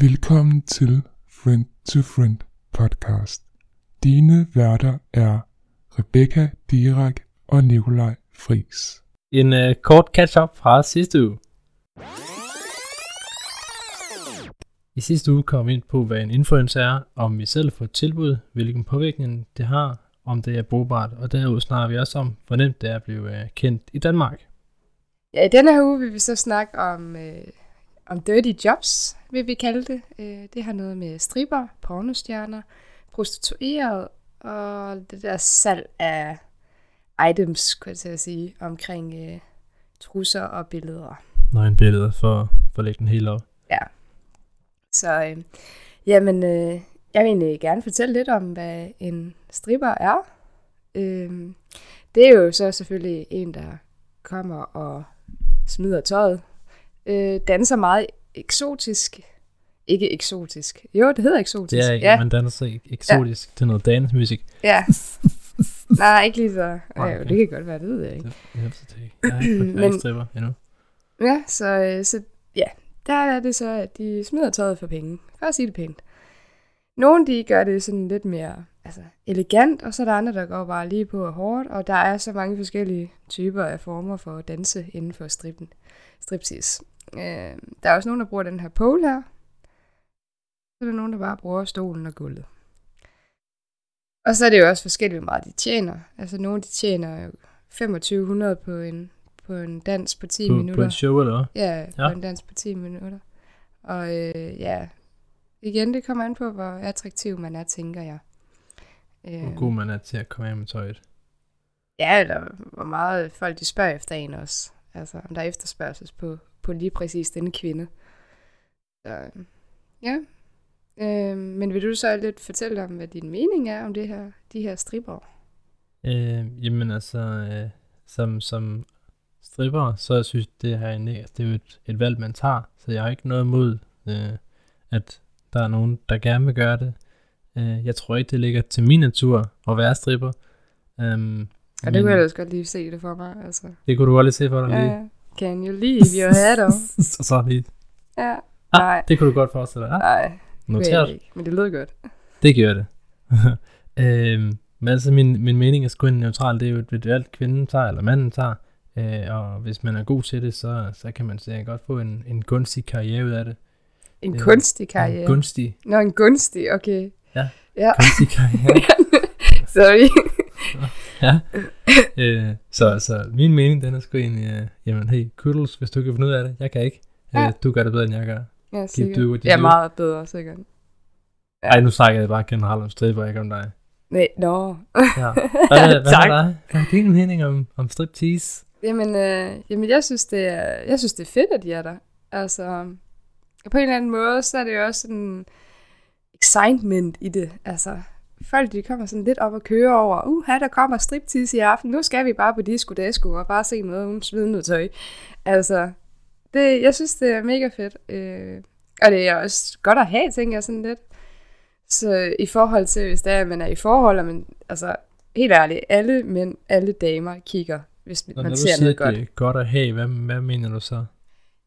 Velkommen til Friend to Friend podcast. Dine værter er Rebecca Dirak og Nikolaj Fris. En uh, kort catch-up fra sidste uge. I sidste uge kom vi ind på, hvad en influencer er, om vi selv får tilbud, hvilken påvirkning det har, om det er brugbart, og derudover snakker vi også om, hvor nemt det er at blive uh, kendt i Danmark. Ja, i denne her uge vil vi så snakke om, øh, om dirty jobs, vil vi kalde det. Øh, det har noget med stripper, pornostjerner, prostitueret og det der salg af items, kunne jeg til at sige, omkring øh, trusser og billeder. Nøgenbilleder for, for at lægge den helt op. Ja. Så øh, jamen, øh, jeg vil egentlig gerne fortælle lidt om, hvad en stripper er. Øh, det er jo så selvfølgelig en, der kommer og smider tøjet. Øh, danser meget eksotisk. Ikke eksotisk. Jo, det hedder eksotisk. Det er ja. man danser eksotisk ja. til noget dancemusik. Ja. Nej, ikke lige så. Okay. okay. Det kan godt være, det ved jeg ikke. Det, det er jeg er ikke stripper endnu. Ja, så, øh, så ja, der er det så, at de smider tøjet for penge. For at sige det pænt. Nogle de gør det sådan lidt mere altså, elegant, og så er der andre, der går bare lige på og hårdt, og der er så mange forskellige typer af former for at danse inden for strippen, striptease. Øh, der er også nogen, der bruger den her pole her. Så er der nogen, der bare bruger stolen og gulvet. Og så er det jo også forskelligt, hvor meget de tjener. Altså nogle de tjener jo 2500 på en, på en dans på 10 På, minutter. på et show eller hvad? Ja, på Ja. en dans på 10 minutter. Og øh, ja, igen, det kommer an på, hvor attraktiv man er, tænker jeg. Øh, Hvor god man er til at komme af med tøjet. Ja, eller hvor meget folk de spørger efter en også. Altså, om der er efterspørgsel på, på lige præcis denne kvinde. Så, ja. Øh, men vil du så lidt fortælle om, hvad din mening er om det her, de her stripper? Øh, jamen altså, øh, som, som stripper, så jeg synes det her det er jo et, et valg, man tager. Så jeg har ikke noget imod, øh, at der er nogen, der gerne vil gøre det. Øh, jeg tror ikke, det ligger til min natur at være stripper. Um, Og det kunne jeg ellers godt lige se det for mig. Altså. det kunne du godt lige se for dig Ja, lige. ja. Can you leave your head on? Og så lige. Ja. Ah, Nej, det kunne du godt forestille dig. Ah, nej, det noteret. ikke. Men det lød godt. Det gør det. øhm, men altså, min, min mening er sgu en neutral. Det er jo et, et valg, kvinden tager, eller manden tager. Øh, og hvis man er god til det, så, så kan man sikkert godt få en, en gunstig karriere ud af det. En Ja. kunstig En karriere. gunstig, Nå, en gunstig, okay. Ja. Ja, gunstig karriere. sorry. ja. Øh, så, så min mening, den er sgu egentlig, øh, jamen hey, kudos, hvis du kan finde ud af det. Jeg kan ikke. Ja. Øh, du gør det bedre, end jeg gør. Ja, do sikkert. what you Ja, do. meget bedre, sikkert. Ja. Ej, nu snakker jeg bare generelt om stripper, ikke om dig. Nej, nå. Ja. Hvad, hvad Tak. er? Hvad er din mening om, om striptease? Jamen, øh, jamen jeg, synes, det er, jeg synes, det er fedt, at de er der. Altså, på en eller anden måde, så er det jo også sådan excitement i det. Altså, folk de kommer sådan lidt op og kører over, uh, her der kommer striptease i aften, nu skal vi bare på disco dasko og bare se noget smide noget tøj. Altså, det, jeg synes, det er mega fedt. Øh, og det er også godt at have, tænker jeg sådan lidt. Så i forhold til, hvis det er, at man er i forhold, og man, altså, helt ærligt, alle mænd, alle damer kigger, hvis Og man når du ser siger, noget godt. det er godt at have, hvad, hvad mener du så?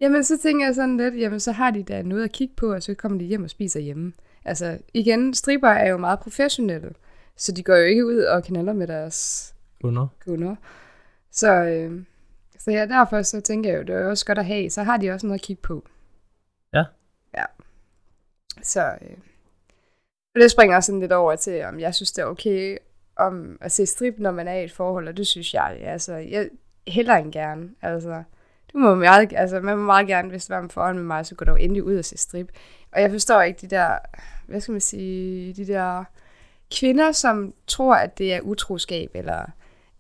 Jamen, så tænker jeg sådan lidt, jamen, så har de da noget at kigge på, og så kommer de hjem og spiser hjemme. Altså, igen, stripper er jo meget professionelle, så de går jo ikke ud og knaller med deres Kunder? kunder. Så, øh, så ja, derfor så tænker jeg jo, det er også godt at have, så har de også noget at kigge på. Ja. Ja. Så, øh, og det springer sådan lidt over til, om jeg synes, det er okay om at se strip, når man er i et forhold, og det synes jeg, altså, jeg heller end gerne, altså, du må meget, altså, man må meget gerne, hvis du var forhold med mig, så går du endelig ud og se strip. Og jeg forstår ikke de der, hvad skal man sige, de der kvinder, som tror, at det er utroskab, eller,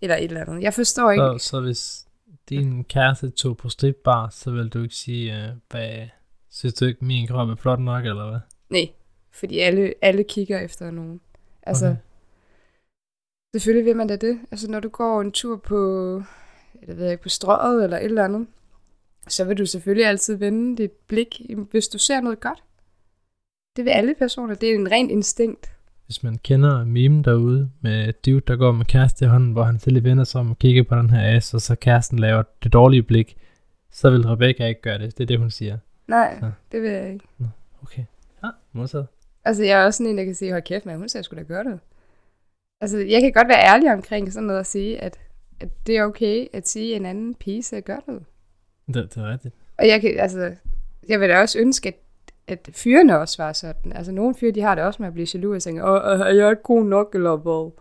eller et eller andet. Jeg forstår ikke, Så, så hvis din kæreste tog på stripbar, så vil du ikke sige, uh, hvad, synes du ikke, min krop er flot nok, eller hvad? nej, fordi alle, alle kigger efter nogen. Altså, Okay. okay. selvfølgelig vil man da det. Altså, når du går en tur på, jeg ved ikke, på strøget eller et eller andet, så vil du selvfølgelig altid vende dit blik, hvis du ser noget godt. Det vil alle personer. Det er en ren instinkt. Hvis man kender meme derude med dude, der går med kæreste i hånden, hvor han selv vender sig om og kigger på den her ass, og så kæresten laver det dårlige blik, så vil Rebecca ikke gøre det. Det er det, hun siger. Nej, Så. det vil jeg ikke. Okay. Ja, modtaget. Altså, jeg er også sådan en, der kan sige, hold kæft, men hun sagde sgu da gøre det. Altså, jeg kan godt være ærlig omkring sådan noget og sige, at, at det er okay at sige, at en anden pige sagde gør det. Det, det er rigtigt. Og jeg kan, altså, jeg vil da også ønske, at, at fyrene også var sådan. Altså, nogle fyre, de har det også med at blive jaloux og tænke, åh, er jeg ikke god nok, eller hvad?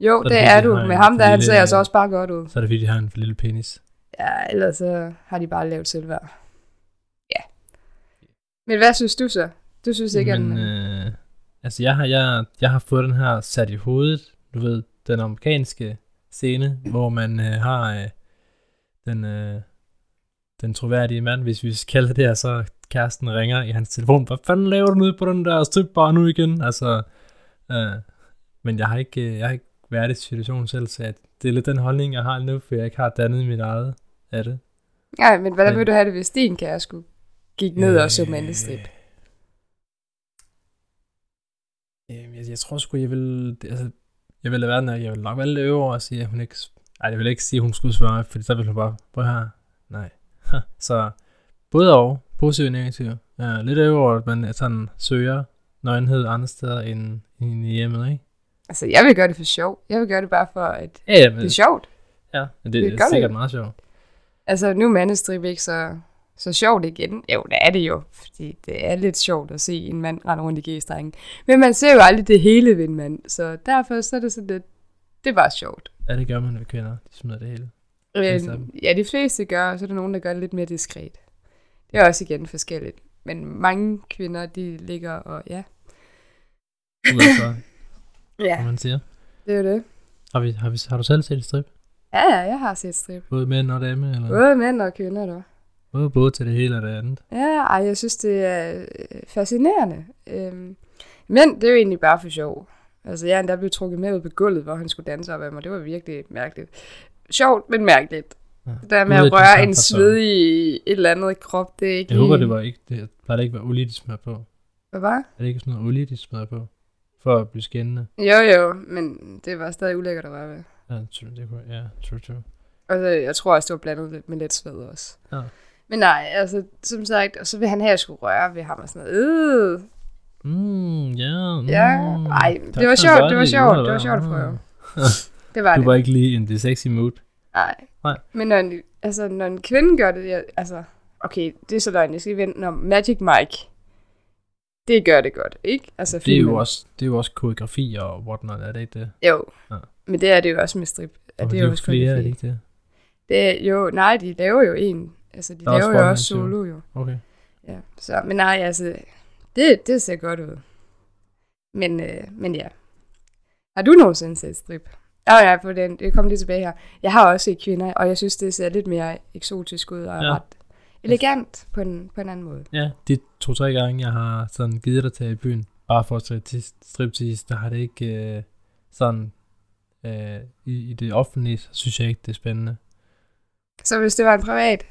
Jo, er det det er du. Med ham, der han ser altså også bare godt ud. Så er det fordi, de har en for lille penis. Ja, ellers så har de bare lavet selvværd. Ja. Men hvad synes du så? Du synes ikke, Men, at... øh, altså, jeg har, jeg, jeg har fået den her sat i hovedet. Du ved, den amerikanske scene, hvor man øh, har øh, den, øh, den troværdige mand, hvis vi skal kalde det her, så kæresten ringer i hans telefon. Hvad fanden laver du nede på den der stripbar nu igen? Altså, øh, men jeg har ikke, øh, jeg har ikke været i situationen selv, så at det er lidt den holdning, jeg har nu, for jeg ikke har dannet mit eget af det. Nej, men hvordan men- vil du have det, hvis din kæreste gik ned og så mandestrip? Øh, jeg, jeg tror sgu, jeg vil... Altså, jeg vil være, når jeg vil nok være lidt øver og sige, at hun ikke... Ej, jeg vil ikke sige, at hun skulle svare, fordi så vil hun bare... Prøv her. Nej. så både og. Positiv og negativ. Ja, lidt øver, at man sådan søger nøgenhed andre steder end, end i hjemmet, ikke? Altså, jeg vil gøre det for sjov. Jeg vil gøre det bare for, at Ja, men, det er sjovt. ja, men det, det det er det sikkert jo. meget sjovt. Altså, nu er mandestrip ikke så, så sjovt igen. Jo, det er det jo, fordi det er lidt sjovt at se en mand rende rundt i g-strengen. Men man ser jo aldrig det hele ved en mand, så derfor så er det sådan lidt, det bare sjovt. Ja, det gør man ved kvinder. De smider det hele. Øh, ja, de fleste gør, og så er der nogen, der gør det lidt mere diskret. Det er også igen forskelligt. Men mange kvinder, de ligger og, ja, Udenfor, ja man siger. det er jo det. Har, vi, har, vi, har du selv set et strip? Ja, ja, jeg har set strip. Både mænd og dame? Eller? Både mænd og kvinder, dog. Både, både til det hele og det andet. Ja, ej, jeg synes, det er øh, fascinerende. Øhm, men det er jo egentlig bare for sjov. Altså, jeg er endda blevet trukket med ud på gulvet, hvor han skulle danse op af mig. Det var virkelig mærkeligt. Sjovt, men mærkeligt. Ja. Det der med at røre en svedig et eller andet krop, det er ikke Jeg håber, det var ikke... Det plejer det ikke være olie, de smører på. Hvad var? Er det ikke sådan noget olie, de smører på? For at blive skinnende. Jo, jo, men det var stadig ulækkert at røre ved. Ja, true, det kunne, ja, true, true. Og så, jeg tror også, det var blandet lidt med lidt sved også. Ja. Men nej, altså, som sagt, og så vil han have, at jeg skulle røre ved ham og sådan noget. Øh. Mm, ja. Mm. Ja, ej, det Tak var for sjovt, det var sjovt, det var sjovt at prøve. Det var Du det. var ikke lige in the sexy mood. Nej. Nej. Men når en, altså, når en kvinde gør det, jeg, altså, okay, det er så løgn, jeg skal vente, når Magic Mike, det gør det godt, ikke? Altså, Det er, filmen. jo også, det er jo også koreografi og whatnot, er det ikke det? Jo, Ja. men det er det jo også med strip. At Og det er er jo også flere, er det koreografi. ikke det? Det er, jo, nej, de laver jo en. Altså, de Der er også laver jo også solo, jo. Okay. Ja, så, men nej, altså, det, det ser godt ud. Men, øh, men ja. Har du nogensinde set strip? Åh oh, ja, på den. Det kommer lige tilbage her. Jeg har også set kvinder, og jeg synes, det ser lidt mere eksotisk ud og Ja. ja. ret elegant på en, på en anden måde. Ja, de to-tre gange, jeg har sådan givet dig til i byen, bare for at tage til striptease, der har det ikke øh, sådan, øh, i, i det offentlige, så synes jeg ikke, det er spændende. Så hvis det var en privat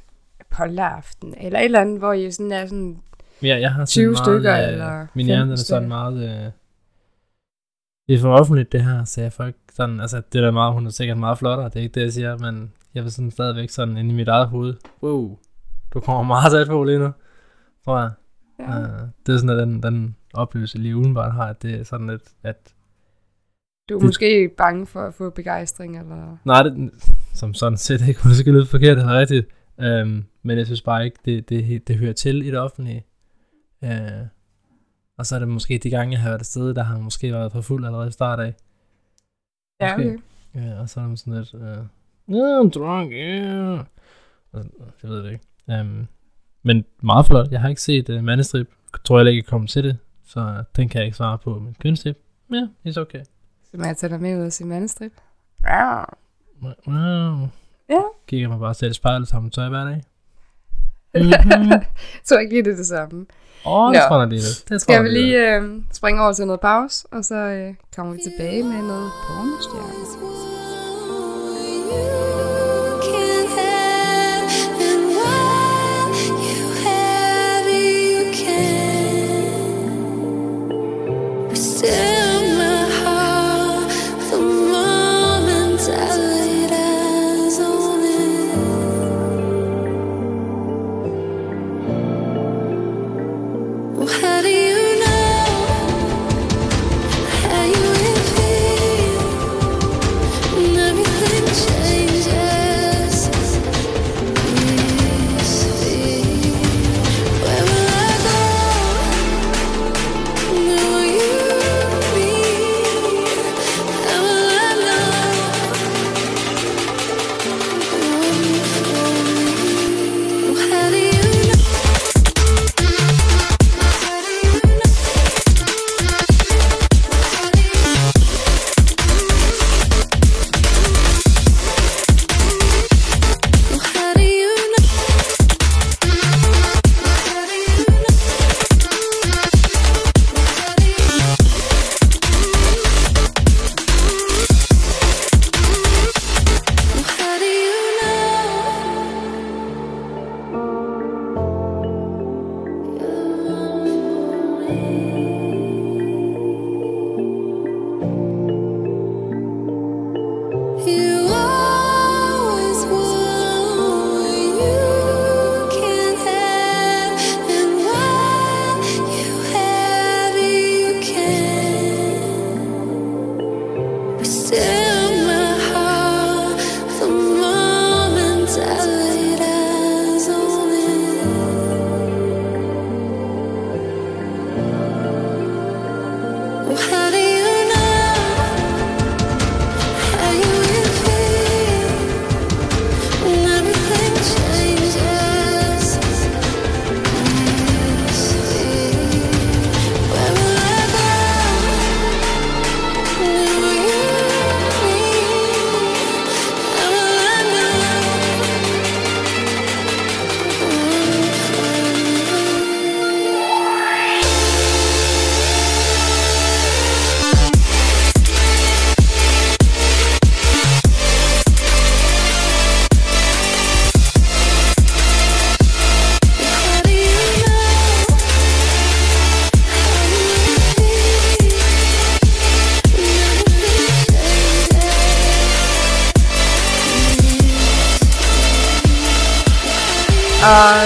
polteraften, eller et eller andet, hvor I sådan er sådan, Men jeg, jeg har 20 sådan stykker, meget, øh, eller Min hjerne 15 den er sådan meget... Øh, det er for offentligt, det her, så jeg får ikke sådan... Altså, det er da meget, hun er sikkert meget flottere, det er ikke det, jeg siger, men jeg vil sådan stadigvæk sådan inde i mit eget hoved. Wow, du kommer meget tæt på lige nu, tror jeg. Ja. Uh, det er sådan, at den, den oplevelse lige udenbart har, at det er sådan lidt, at... du er det- måske bange for at få begejstring, eller... Nej, det, som sådan set ikke, hun skal lyde forkert eller rigtigt. Um, men jeg synes bare ikke, det, det, det hører til i det offentlige. Uh, og så er det måske de gange, jeg har været afsted, der har man måske været for fuld allerede i start af. Ja, okay. Ja, og så er man sådan lidt, uh, yeah, I'm drunk, yeah. Jeg ved det ikke. Um, men meget flot. Jeg har ikke set uh, mandestrip. Jeg tror heller ikke, jeg kommer til det. Så den kan jeg ikke svare på. Men kønstrip, ja, yeah, it's okay. Så må jeg tage dig med ud og se mandestrip. Ja. Wow. Ja. Kigger mig bare selv i spejlet, tager man tøj hver dag. Mm-hmm. Mhm. jeg tror ikke lige, det er det samme. Åh, oh, det Nå. tror jeg lige det. det tror Skal vi lige det. lige øh, springe over til noget pause, og så øh, kommer vi tilbage med noget pornostjerne.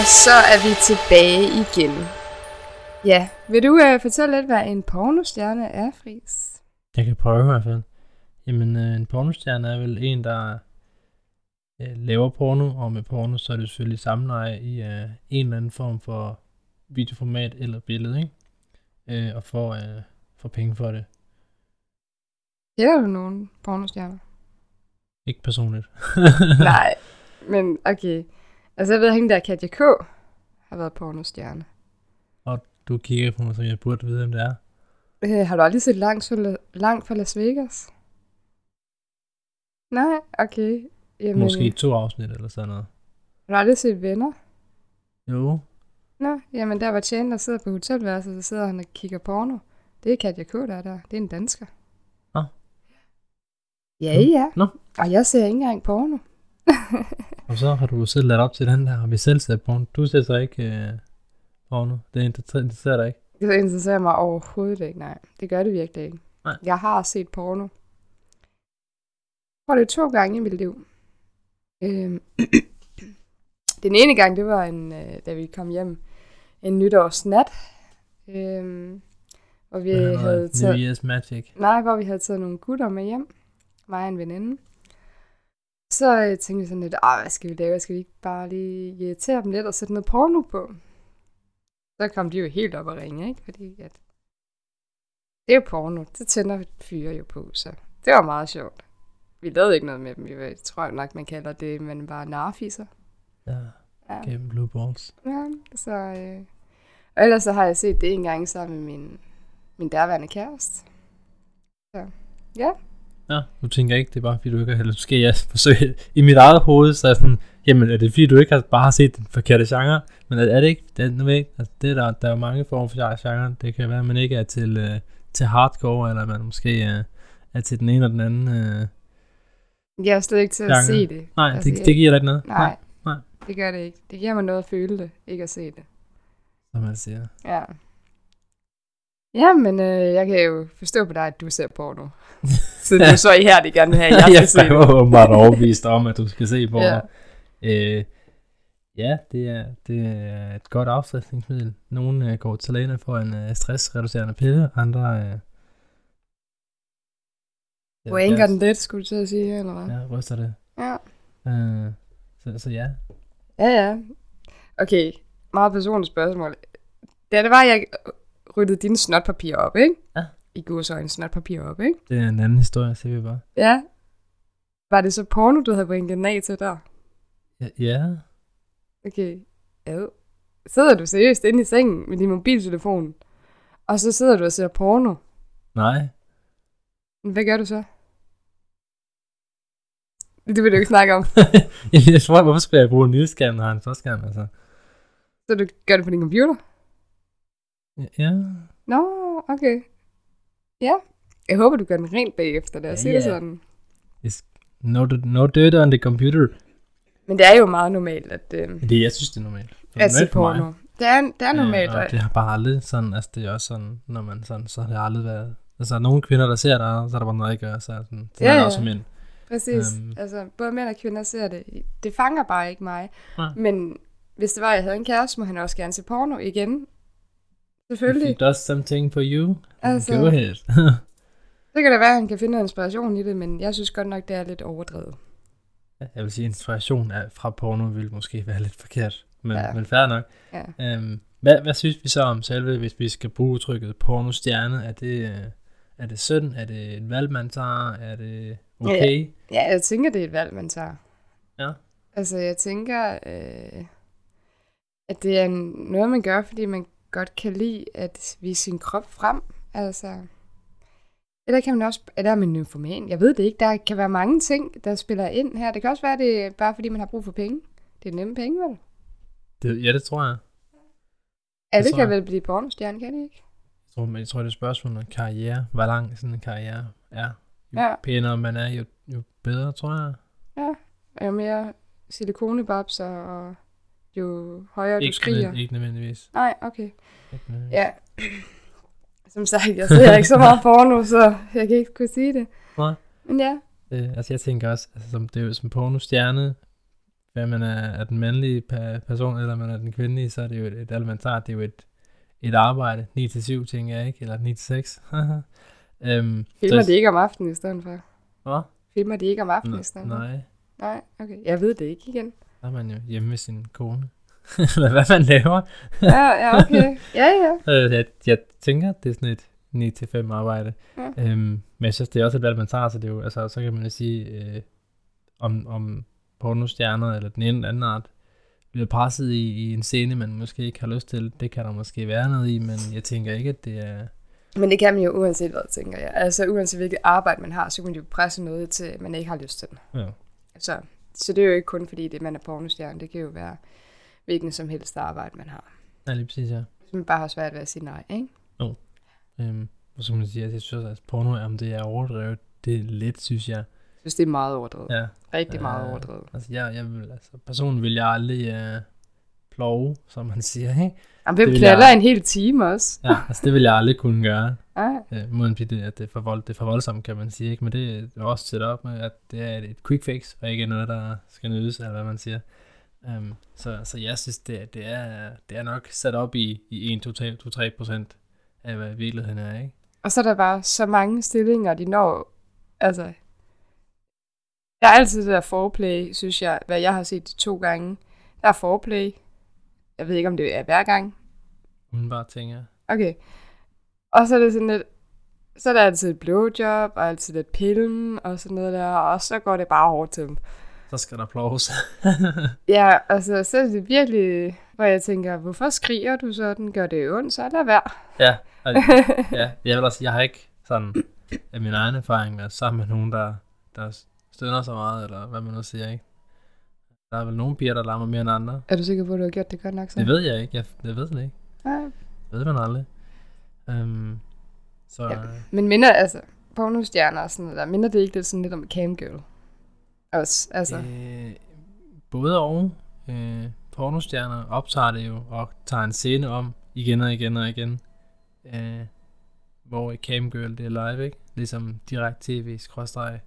Og så er vi tilbage igen. Ja, vil du uh, fortælle lidt, hvad en pornostjerne er, Friis? Jeg kan prøve i hvert fald. Jamen, øh, en pornostjerne er vel en, der øh, laver porno, og med porno, så er det selvfølgelig samleje i øh, en eller anden form for videoformat eller billede, ikke? Øh, og får, øh, får penge for det. Kender du nogen pornostjerner? Ikke personligt. Nej, men okay. Altså, jeg ved, at hende der Katja K. har været pornostjerne. Du kigger på mig, som jeg burde vide, hvem det er. Øh, har du aldrig set langt fra, langt fra Las Vegas? Nej, okay. Jamen, Måske to afsnit eller sådan noget. Har du aldrig set Venner? Jo, Nå, jamen der var Chandler sidder på hotelværelset, så sidder han og kigger porno. Det er Katja K, der er der. Det er en dansker. Nå. Ja, ja. Nå. Og jeg ser ikke engang porno. og så har du selv lagt op til den der, og vi selv ser porno. Du ser så ikke øh, porno. Det inter- interesserer dig ikke. Det interesserer mig overhovedet ikke, nej. Det gør det virkelig ikke. Nej. Jeg har set porno. Jeg tror, det er to gange i mit liv. Øhm. Den ene gang, det var, en, øh, da vi kom hjem en nytårsnat. Øhm, hvor vi havde New taget, Year's Magic. nej, hvor vi havde taget nogle gutter med hjem. Mig og en veninde. Så øh, tænkte vi sådan lidt, ah, hvad skal vi lave? Skal vi ikke bare lige irritere dem lidt og sætte noget porno på? Så kom de jo helt op og ringe, ikke? Fordi at det er jo porno. Det tænder fyre jo på, så det var meget sjovt. Vi lavede ikke noget med dem. Jeg tror nok, man kalder det, men bare narfisser. Ja, Ja. gennem Blue Balls. ja så, øh. Og ellers så har jeg set det en gang sammen med min, min derværende kæreste. Så, ja. Ja, du tænker ikke, det er bare fordi du ikke har, eller måske jeg forsøge, i mit eget hoved, så er jeg sådan, jamen er det fordi du ikke har bare har set den forkerte genre, men er, er det ikke, det, nu ved ikke, altså, det er der, der er jo mange former for genre, det kan være, at man ikke er til, øh, til hardcore, eller man måske øh, er til den ene og den anden, øh, Jeg er slet ikke til at Genre. se det. nej, Altså, det, jeg- det giver dig ikke noget, Nej, nej. det gør det ikke. Det giver mig noget at føle det, ikke at se det. som man siger. Ja. Ja, men øh, jeg kan jo forstå på dig, at du ser porno. så du så ihærdigt gerne vil have, at jeg skal jeg se er det. jo åbenbart overbevist om, at du skal se på Ja. ja. øh, ja, det er, det er et godt afstressningsmiddel. Nogle øh, går til lægen for en øh, stressreducerende pille, andre... Øh, Wanker den lidt, skulle du til at sige, eller hvad? Ja, ryster det. Ja. Øh, så, så ja. Ja, ja. Okay, meget personligt spørgsmål. Da det var, jeg ryddede dine snotpapirer op, ikke? Ja. I godsøjne snotpapirer op, ikke? Det er en anden historie, siger vi bare. Ja. Var det så porno, du havde bringet den af til der? Ja, ja. Okay. Ja. Sidder du seriøst inde i sengen med din mobiltelefon, og så sidder du og ser porno? Nej. Hvad gør du så? Det vil du ikke snakke om. jeg tror, hvorfor skal jeg bruge en lydskærm, når jeg har en størskærm, altså? Så du gør det på din computer? Ja. Nå, okay. Ja. Jeg håber, du gør den rent bagefter, lad os Ja, sige det ja. sådan. No, no dirt on the computer. Men det er jo meget normalt, at, øh, Det, jeg synes, det er normalt. Det er at se normalt for mig. porno. Det er, det er normalt. Ja, og det har bare aldrig sådan, altså det er også sådan, når man sådan, så har det aldrig været, altså nogle kvinder, der ser der, så er der bare noget, jeg gør, så er sådan, det Ja, er ja. også mænd. Præcis. Øhm. Altså, både mænd og kvinder ser det. Det fanger bare ikke mig. Nej. Men hvis det var, at jeg havde en kæreste, må han også gerne se porno igen. Selvfølgelig. If it does something for you, Altså- go ahead. Så kan det være, at han kan finde noget inspiration i det, men jeg synes godt nok, det er lidt overdrevet. jeg vil sige, inspiration af, fra porno vil måske være lidt forkert, men, Ja. ja. men fair nok. Ja. Øhm, hvad, hvad synes vi så om selve, hvis vi skal bruge udtrykket pornostjerne? Er det, øh, er det synd? Er det et valg, man tager? Er det okay? Ja, jeg tænker, det er et valg, man tager. Ja. Altså, jeg tænker, øh, at det er noget, man gør, fordi man godt kan lide at vise sin krop frem. Altså, eller kan man også, eller er man nymfoman? Jeg ved det ikke. Der kan være mange ting, der spiller ind her. Det kan også være, det er bare fordi, man har brug for penge. Det er nemme penge, vel? Det, ja, det tror jeg. Alle kan jeg. vel blive pornostjerne, kan de ikke? Jeg tror, men jeg tror, det er et spørgsmål om karriere. Hvor lang sådan en karriere er. Jo Ja. ja. pænere man er, jo, jo bedre, tror jeg. Og jo mere silikonebabser, og jo højere du Ikke, skriger. nødvendig- ikke nødvendigvis. Nej, okay. Ikke nødvendigvis. Ja. Som sagt, jeg ser ikke så meget porno, så jeg kan ikke kunne sige det. Nej. Men ja, Øh, altså jeg tænker også, altså, som, det er jo som pornostjerne, hvad man er, er den mandlige pa- person, eller man er den kvindelige, så er det jo et, et elementar, det er jo et, et arbejde, 9-7, tænker jeg ikke, eller 9-6. øhm, Filmer så- de ikke om aftenen i stedet for? Hvad? Filmer de ikke om aftenen i stedet for? Nej, Nej, okay. Jeg ved det ikke igen. Der er man jo hjemme med sin kone. Eller hvad man laver. Ja, ja, okay. Ja, ja. Øh, jeg, jeg tænker, det er sådan et 9-5 arbejde. Ja. Øhm, men jeg synes, det er også et valg, man tager, så det er jo, altså, så kan man jo sige, øh, om, om pornostjerner eller den ene eller anden art bliver presset i, i en scene, man måske ikke har lyst til. Det kan der måske være noget i, men jeg tænker ikke, at det er... Men det kan man jo uanset hvad, tænker jeg. Altså uanset hvilket arbejde man har, så kan man jo presse noget til, man ikke har lyst til. Ja. Så, så det er jo ikke kun fordi, det man er pornostjerne. Det kan jo være hvilken som helst arbejde, man har. Ja, lige præcis, ja. Så man bare har svært ved at sige nej, ikke? Øhm, og så kan man sige, at jeg synes at porno, om det er overdrevet, det er lidt, synes jeg. Jeg synes, det er meget overdrevet. Ja. Rigtig meget Øh, overdrevet. altså jeg, jeg vil, altså personen vil jeg aldrig øh, plove, som man siger, ikke? Jamen, hvem knaller jeg- en hel time også? Ja, altså det vil jeg aldrig kunne gøre. Nej. Øh, måden det, at det er, for vold, det er for voldsomt, kan man sige, ikke? Men det er også set op med, at det er et, quick fix, og ikke noget, der skal nydes, eller hvad man siger. Um, så, så jeg synes, det, er- det, er, det er nok sat op i, i 1-2-3 procent af, hvad virkeligheden er, ikke? Og så er der bare så mange stillinger, de når... Altså... Der er altid det der foreplay, synes jeg, hvad jeg har set to gange. Der er foreplay. Jeg ved ikke, om det er hver gang. Udenbart tænker jeg. Okay. Og så er det sådan lidt... Så er der altid et blowjob, og altid lidt pillen, og sådan noget der, og så går det bare hårdt til dem. Så skal der ploves. Ja, altså, så er det virkelig, hvor jeg tænker, hvorfor skriger du sådan? Gør det ondt, så lad være. ja, og, ja, jeg vil også jeg har ikke sådan af min egen erfaring været sammen med nogen, der, der stønner så meget, eller hvad man nu siger, ikke? Der er vel nogle piger, der larmer mere end andre. Er du sikker på, at du har gjort det godt nok så? Det ved jeg ikke. Jeg, jeg ved det ikke. Nej. Det ved man aldrig. Um, så Ja. ja. Men minder, altså, pornostjerner og sådan noget der, minder det ikke lidt sådan lidt om camgirl? Også, altså. øh, både og øh, pornostjerner optager det jo og tager en scene om igen og igen og igen. Øh, hvor i Camgirl det er live, ikke? Ligesom direkte tv skråstreg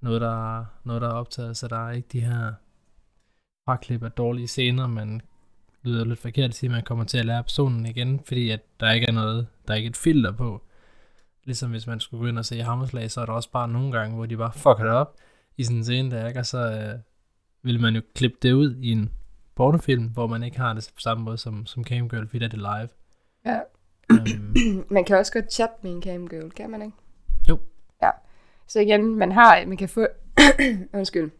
noget der, er- noget, der er optaget, så der er ikke de her fraklip af dårlige scener, man lyder lidt forkert at sige, at man kommer til at lære personen igen, fordi at der ikke er noget, der er ikke et filter på. Ligesom hvis man skulle gå ind og se Hammerslag, så er der også bare nogle gange, hvor de bare fucker det op i sådan en scene der, ikke? Og så øh, vil man jo klippe det ud i en pornofilm, hvor man ikke har det på samme måde som, som Camgirl, fordi der er det live. Ja. Øhm, Man kan også godt chatte med en camgirl, kan man ikke? Jo. Ja. Så igen, man har, man kan få... Undskyld.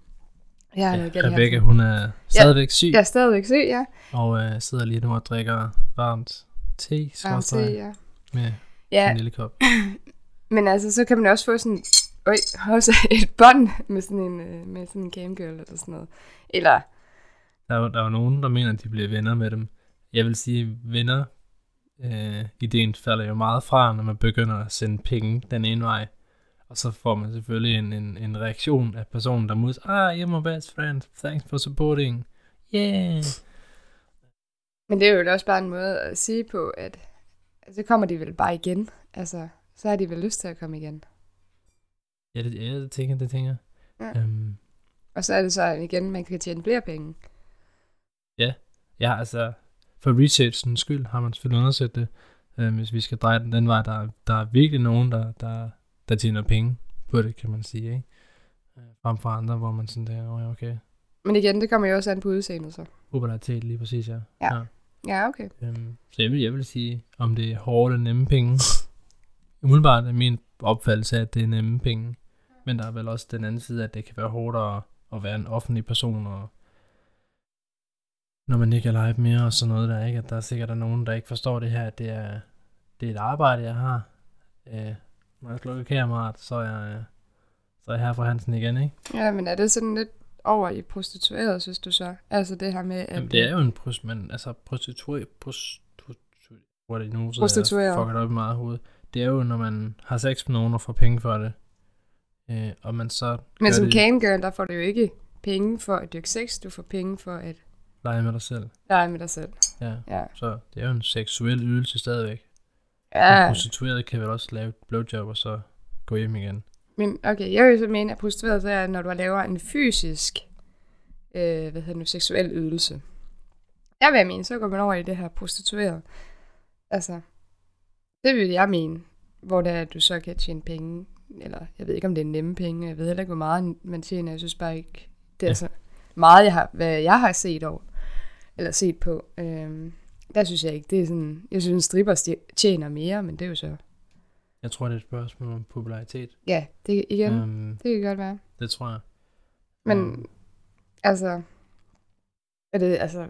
Ja, ja, Rebecca, hun er stadigvæk syg, Jeg er stadigvæk syg, ja. og øh, sidder lige nu og drikker varmt te, Varmt te, ja. med Ja, en lille kop. men altså, så kan man også få sådan... Øj, også et bånd med sådan en, øh, med sådan en camgirl eller sådan noget. Eller, Der er, jo, der er jo nogen, der mener, at de bliver venner med dem. Jeg vil sige, venner, øh, ideen falder jo meget fra, når man begynder at sende penge den ene vej. Og så får man selvfølgelig en, en, en reaktion af personen, der mods, ah, you're my best friend, thanks for supporting. Yeah. men det er jo også bare en måde at sige på, at så kommer de vel bare igen. Altså, så har de vel lyst til at komme igen. Ja, det, ja, det tænker det tænker. Ja. Øhm, Og så er det så igen, man kan tjene flere penge. ja, altså, for researchens skyld har man selvfølgelig undersøgt det. Øhm, hvis vi skal dreje den den vej, der, der er virkelig nogen, der, der, der tjener penge på det, kan man sige, ikke? Øh, Frem for andre, hvor man sådan der, ja, okay, Men igen, det kommer jo også an på udseendet så. popularitet lige præcis, ja. Ja. Ja, okay. Øhm, så jeg vil, jeg vil sige, om det er hårde eller nemme penge. Umiddelbart er min opfattelse at det er nemme penge. Men der er vel også den anden side, at det kan være hårdt at, at være en offentlig person, og når man ikke er live mere og sådan noget der, ikke? At der er sikkert er nogen, der ikke forstår det her, at det er, det er et arbejde, jeg har. Øh, når jeg slukker kameraet, så er jeg, så er jeg her fra Hansen igen, ikke? Ja, men er det sådan lidt over i prostitueret, synes du så? Altså det her med, at... Jamen, det er jo en prost, men altså prostitueret, prostitueret, hvor det nu, så Prostitueret. jeg fucker op i meget hoved. Det er jo, når man har sex med nogen og får penge for det. Øh, og man så Men som det camgirl, der får du jo ikke penge for at dyrke sex, du får penge for at lege med dig selv. lege med dig selv. Ja. Ja. Så det er jo en seksuel ydelse stadigvæk. Ja. Prostitueret kan vel også lave et blowjob og så gå hjem igen. men okay, jeg vil så mene, at prostitueret, det er, når du laver en fysisk øh, hvad hedder det nu, seksuel ydelse. Der vil jeg mene, så går man over i det her prostitueret. Altså, det vil jeg mene, hvor det er, at du så kan tjene penge, eller jeg ved ikke, om det er nemme penge, jeg ved heller ikke, hvor meget man tjener, jeg synes bare ikke, det er Ja. så meget, jeg har, hvad jeg har set over, eller set på. Øhm, der synes jeg ikke, det er sådan, jeg synes, stripper tjener mere, men det er jo så, Jeg tror, det er et spørgsmål om popularitet. ja, det igen. Um, det kan godt være. det tror jeg. Men Øhm, altså, er det, altså,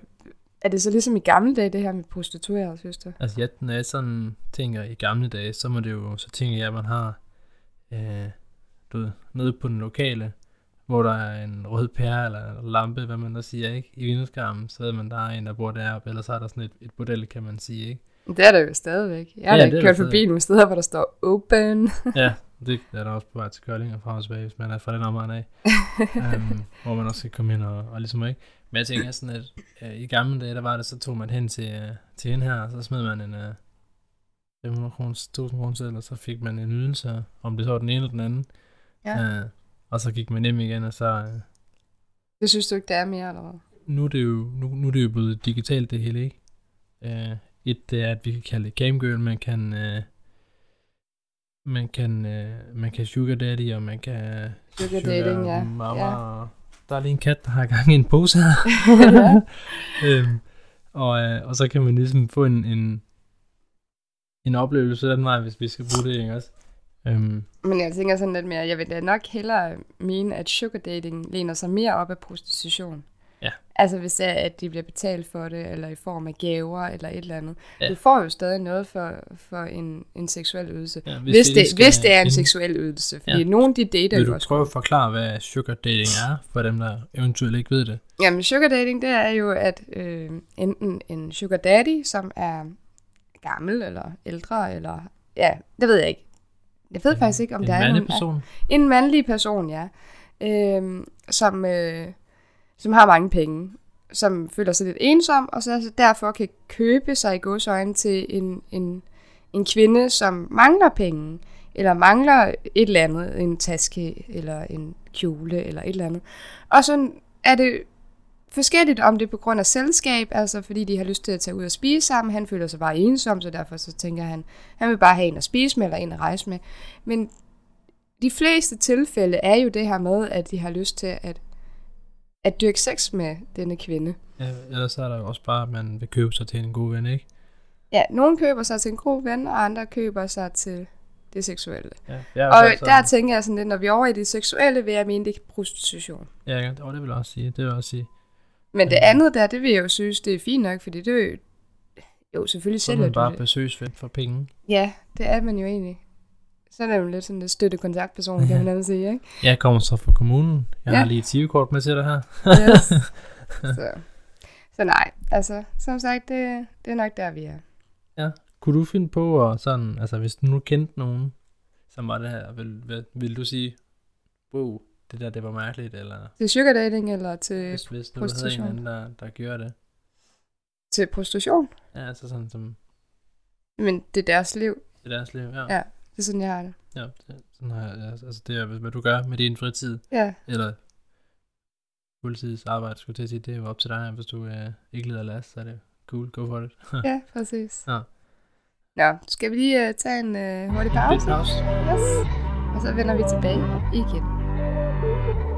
er det så ligesom i gamle dage, det her med prostituerede, synes du? Altså, jeg, når jeg sådan tænker i gamle dage, så må det jo, så tænker jeg, at man har, øh, du ved, nede på den lokale, hvor der er en rød pære eller en lampe, hvad man der siger, ikke? I vindueskarmen, så ved man, der er en, der bor deroppe, eller så er der sådan et, et bordel, kan man sige, ikke? Det er der jo stadigvæk. Jeg har Ja, er kørt forbi nogle steder, hvor der står open. Ja, det er der også på vej til Kolding og frem og tilbage, hvis man er fra den omegn af. um, hvor man også skal komme ind og, og ligesom ikke. Men jeg tænker sådan, at uh, i gamle dage, der var det, så tog man hen til, uh, til hende her, og så smed man en uh, 500 kroner, 1000 kroner selv, og så fik man en ydelse, om det så var den ene eller den anden. Ja. Uh, og så gik man hjem igen, og så... Uh, Det synes du ikke, der er mere, eller hvad? nu, er det jo, nu, nu er det jo blevet digitalt det hele, ikke? Uh, et, det er, at vi kan kalde det camgirl, man kan... Uh, man kan, uh, man kan sugar daddy, og man kan Sugar dating, ja. Mama, Ja. der er lige en kat, der har gang i en pose her. Øhm, og, øh, og så kan man ligesom få en, en, en oplevelse den vej, hvis vi skal bruge det, ikke også? Øhm, Men jeg tænker sådan lidt mere, jeg vil da nok hellere mene, at sugar dating læner sig mere op af prostitution. Ja. Altså hvis det er, at de bliver betalt for det, eller i form af gaver, eller et eller andet. Ja. Du får jo stadig noget for, for en, en seksuel ydelse. ja, Hvis, hvis, vi det, skal hvis det er en finde- seksuel ydelse. Fordi Ja. nogen, de dater Vil du også. prøve at forklare, hvad sugar dating er, for dem, der eventuelt ikke ved det? Jamen, sugar dating, det er jo, at øh, enten en sugar daddy, som er gammel eller ældre, eller... Ja, det ved jeg ikke. Jeg ved faktisk ikke, om en der er nogen... person? En mandlig person, ja. Øh, som, øh, som har mange penge. Som føler sig lidt ensom, og så altså derfor kan købe sig i godsøjne til en, en, en kvinde, som mangler penge. Eller mangler et eller andet, en taske, eller en kjole, eller et eller andet. Og så er det forskelligt, om det er på grund af selskab, altså fordi de har lyst til at tage ud og spise sammen. Han føler sig bare ensom, så derfor så tænker han, han vil bare have en at spise med, eller en at rejse med. Men de fleste tilfælde er jo det her med, at de har lyst til at, at dyrke sex med denne kvinde. Ja, ellers er der jo også bare, at man vil købe sig til en god ven, ikke? Ja, nogen køber sig til en god ven, og andre køber sig til det seksuelle. Ja, er Og altså- der tænker jeg sådan lidt, når vi er over i det seksuelle, vil jeg mene, det er prostitution. Ja, ja, det vil jeg også sige. Det vil jeg også sige. Men det Ja. andet der, det vil jeg jo synes, det er fint nok, fordi det er jo... Jo, selvfølgelig er sælger du bare det. besøgsven for penge. Ja, det er man jo egentlig. Så er det jo lidt sådan en støtte kontaktperson, kan man nærmest sige, ikke? Jeg kommer så fra kommunen. Jeg Ja. har lige et TV-kort med til dig her. Yes. så. så nej, altså, som sagt, det, det er nok der, vi er. Kunne du finde på at sådan, altså hvis du nu kendte nogen, som var det her, vil, vil, vil du sige, wow, det der, det var mærkeligt, eller Til sugar dating eller til, hvis, hvis du havde en prostitution. anden, der, der gjorde det? til prostitution. Ja, altså sådan som Men det er deres liv. i deres liv, ja. Ja. Det er sådan, jeg har det. ja det, sådan har jeg, altså altså, det er, hvad du gør med din fritid, Ja, eller fuldtidsarbejde, skulle til at sige, det er jo op til dig, hvis du øh, ikke lider last, så er det cool, go for it. ja, præcis. Ja. Nå, skal vi lige uh, tage en uh, hurtig pause? pause. Yes. Og så vender vi tilbage igen. thank you.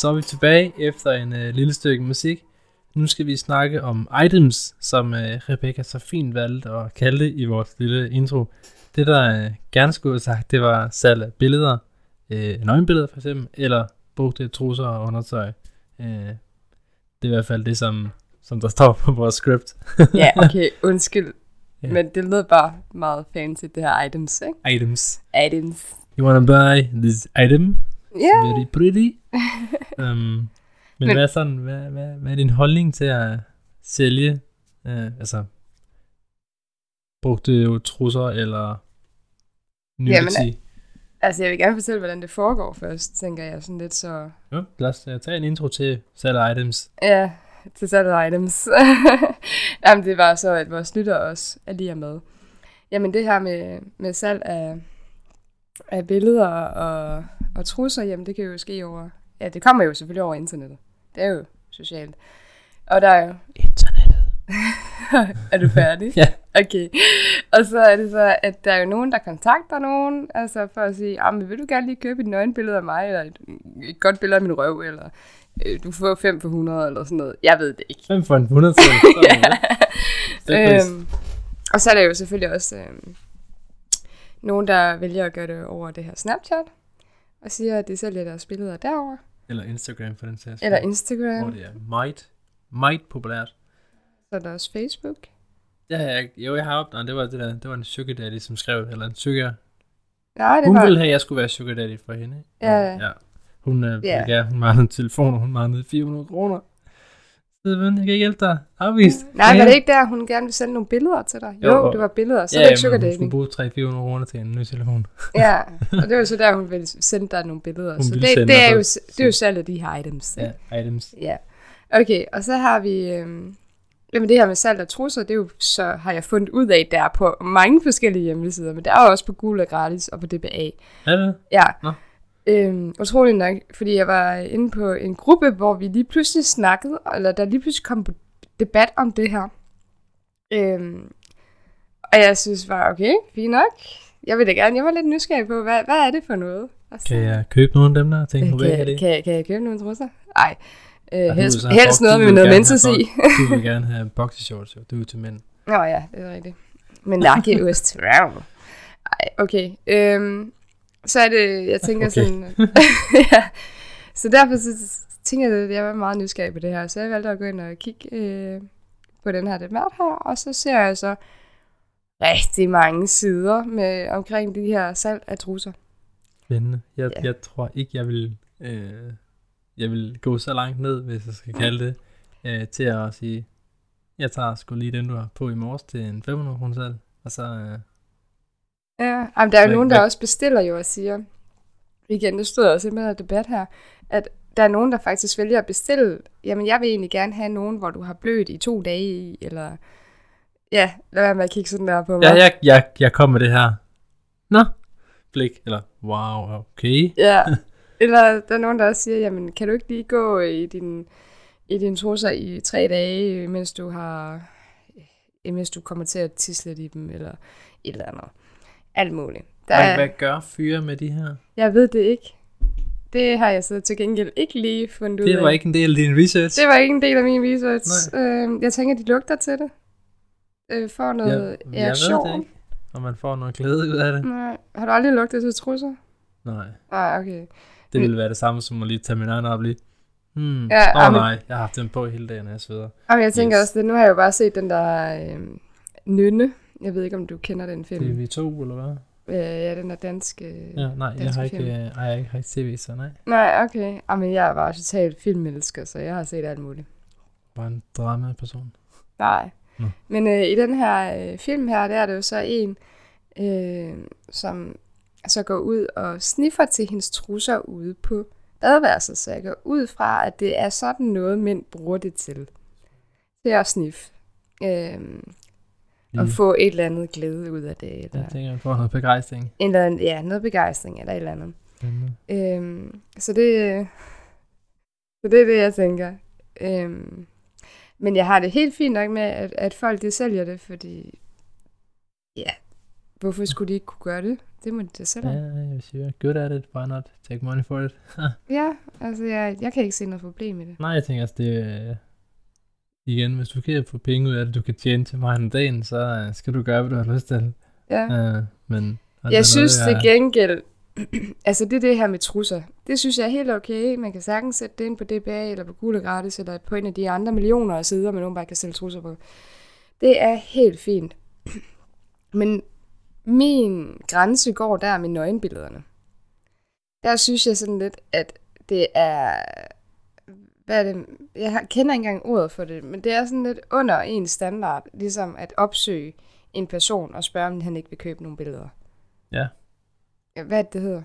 Så er vi tilbage efter en øh, lille stykke musik. Nu skal vi snakke om items, som øh, Rebecca så fint valgte at kalde det i vores lille intro. Det, der øh, gerne skulle have sagt, det var salg af billeder, øh, nøgenbilleder for eksempel, eller brugte trusser og undertøj. Øh, det er i hvert fald det, som, som der står på vores script. Ja, okay, undskyld. Ja. Men det lød bare meget fancy, det her items, ikke? Items. Items. You wanna buy this item? Ja, Very pretty. Um, men, men hvad, er sådan, hvad, hvad, hvad er din holdning til at sælge øh, altså brugte trusser eller nudity? Jamen, altså jeg vil gerne fortælle, hvordan det foregår først, tænker jeg sådan lidt så... ja, lad os øh, tage en intro til salg items. Ja, til salget af items. Jamen det var så, at vores lytter også er lige med. Jamen det her med, med salg af, af billeder og, og trusser, jamen det kan jo ske over... Ja, det kommer jo selvfølgelig over internettet. Det er jo socialt. Og der er jo... Internettet. er du færdig? Ja. Okay. Og så er det så, at der er jo nogen, der kontakter nogen, altså for at sige, ah, men vil du gerne lige købe et nøgenbillede af mig, eller et, et godt billede af min røv, eller øh, du får 5 for 100, eller sådan noget. Jeg ved det ikke. Hvem får en 100 til? øhm, og så er der jo selvfølgelig også øhm, nogen, der vælger at gøre det over det her Snapchat, og siger, at de sælger deres billeder derover Eller Instagram for den sags eller Instagram, Hvor det er meget, meget populært. så er der også Facebook. Ja, jeg, jo, jeg har opdaget, det var det der, det var en sugar daddy, som skrev, eller en sugar, Nej, det Hun var... ville have, at jeg skulle være sugar daddy for hende. Ja. ja. Hun, øh, Ja. ja. hun manglede en telefon, og hun manglede 400 kroner. Så ven, jeg kan ikke hjælpe dig. Afvist. Nej, var det ikke der, hun gerne ville sende nogle billeder til dig? Jo, Jo, det var billeder, så ja, det ikke sugar hun skulle dating. bruge 300-400 kroner til en ny telefon. Ja, og det var så der, hun ville sende dig nogle billeder. Hun så ville det, sende det, er jo, det er jo salg af de her items. ikke? Ja, items. Ja. Okay, og så har vi... Øhm, jamen det her med salg af trusser, det er jo så har jeg fundet ud af, der er på mange forskellige hjemmesider, men det er jo også på Gul og Gratis og på DBA. Er det? Ja. Nå. Øhm, utroligt nok, fordi jeg var inde på en gruppe, hvor vi lige pludselig snakkede, eller der lige pludselig kom debat om det her. Øhm, og jeg synes bare, okay, fint nok. Jeg vil da gerne, jeg var lidt nysgerrig på, hvad, hvad er det for noget? Og så- Kan jeg købe nogle af dem der? Tænk, Øh, kan, det? kan, kan jeg købe nogle trusser? Nej. Øh, helst, helst bok- noget med noget menses i. Du vil gerne have boxershorts. Du er til mænd. Nå ja, det er rigtigt. Men travel. Ej, okay. Øhm, så er det, jeg tænker Okay. sådan... ja. Så derfor så tænker jeg, at jeg var meget nysgerrig på det her. Så jeg valgte at gå ind og kigge øh, på den her debat her. Og så ser jeg så rigtig mange sider med omkring de her salg af trusser. Spændende. Jeg, Ja. jeg tror ikke, jeg vil, øh, jeg vil gå så langt ned, hvis jeg skal kalde det, øh, til at sige, jeg tager sgu lige den, du har på i morges til en 500 kroner salg. Og så, øh, Ja, jamen, der er jo nogen, der også bestiller jo og siger, igen, det stod også i med debat her, at der er nogen, der faktisk vælger at bestille, jamen jeg vil egentlig gerne have nogen, hvor du har blødt i to dage i, eller ja, lad være med at kigge sådan der på mig. ja, jeg, jeg, jeg kom med det her. Nå, blik, eller wow, okay. ja. Eller der er nogen, der også siger, jamen kan du ikke lige gå i din, i din trusser i tre dage, mens du har, mens du kommer til at tisle i dem, eller et eller andet. Alt muligt. Der er, hvad gør fyre med de her? Jeg ved det ikke. Det har jeg så til gengæld ikke lige fundet ud af. Det var ikke en del af din research. det var ikke en del af min research. Øh, jeg tænker, de lugter til det. Øh, får noget jeg, jeg reaktion. ved det ikke, om man får noget glæde ud af det. Nej. Har du aldrig lugtet til trusser? Nej, Nej, okay. det ville være det samme som at lige tage min egen op lige. Hmm. Ja, Åh ah, men- nej, jeg har haft den på hele dagen, når jeg sveder. Jamen, jeg tænker Yes. også, det, nu har jeg jo bare set den der øh, Nynne. Jeg ved ikke, om du kender den film. TV2 eller hvad? Øh, ja, den er dansk. Øh... Ja, nej, jeg har ikke, film. øh, ej, jeg har ikke tv, så nej. Nej, okay. Jamen, jeg er bare totalt filmelsker, så jeg har set alt muligt. Bare en drama-person. Nej. Nå. Men øh, i den her øh, film her, der er det jo så en, øh, som så går ud og sniffer til hendes trusser ude på badeværelset. Så jeg går ud fra, at det er sådan noget, mænd bruger det til. Det er at sniffe. Øh, og Lige. få et eller andet glæde ud af det. Eller, Jeg tænker, man får noget begejstring. eller ja, noget begejstring eller et eller andet. Spændende. Øhm, så det så det er det, jeg tænker. Øhm, men jeg har det helt fint nok med, at, at folk de sælger det, fordi ja, Hvorfor skulle de ikke kunne gøre det? Det må de da selv Ja, jeg vil sige, good at it, why not? Take money for it. Ja, altså jeg, jeg kan ikke se noget problem i det. Nej, jeg tænker altså, det. Igen, hvis du kan få penge ud af det, du kan tjene til mig en dagen, så øh, skal du gøre, hvad du har lyst til. Ja. Uh, men, Jeg synes noget, til gengæld, altså det det her med trusser. Det synes jeg er helt okay. Man kan sagtens sætte det ind på DBA, eller på Gule Gratis, eller på en af de andre millioner af sider, man bare kan sælge trusser på. Det er helt fint. Men min grænse går der med nøgenbillederne. Der synes jeg sådan lidt, at det er... Hvad er det? Jeg kender ikke engang ordet for det, men det er sådan lidt under en standard, ligesom at opsøge en person og spørge, om han ikke vil købe nogle billeder. Ja. Hvad er det, det hedder?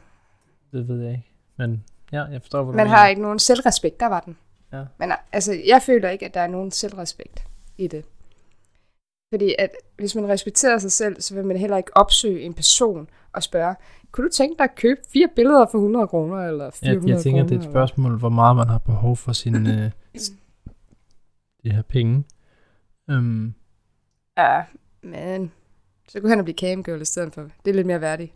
Det ved jeg ikke. Men ja, jeg forstår, hvad Man mener. har ikke nogen selvrespekt, der var den. Ja. Men altså, jeg føler ikke, at der er nogen selvrespekt i det. Fordi at hvis man respekterer sig selv, så vil man heller ikke opsøge en person og spørge, kunne du tænke dig at købe fire billeder for 100 kroner eller 400 Jeg, jeg tænker, kroner? det er et spørgsmål, hvor meget man har behov for sine øh, de her penge. Um, Ja, men så kunne han blive camgirl i stedet for. Det er lidt mere værdigt.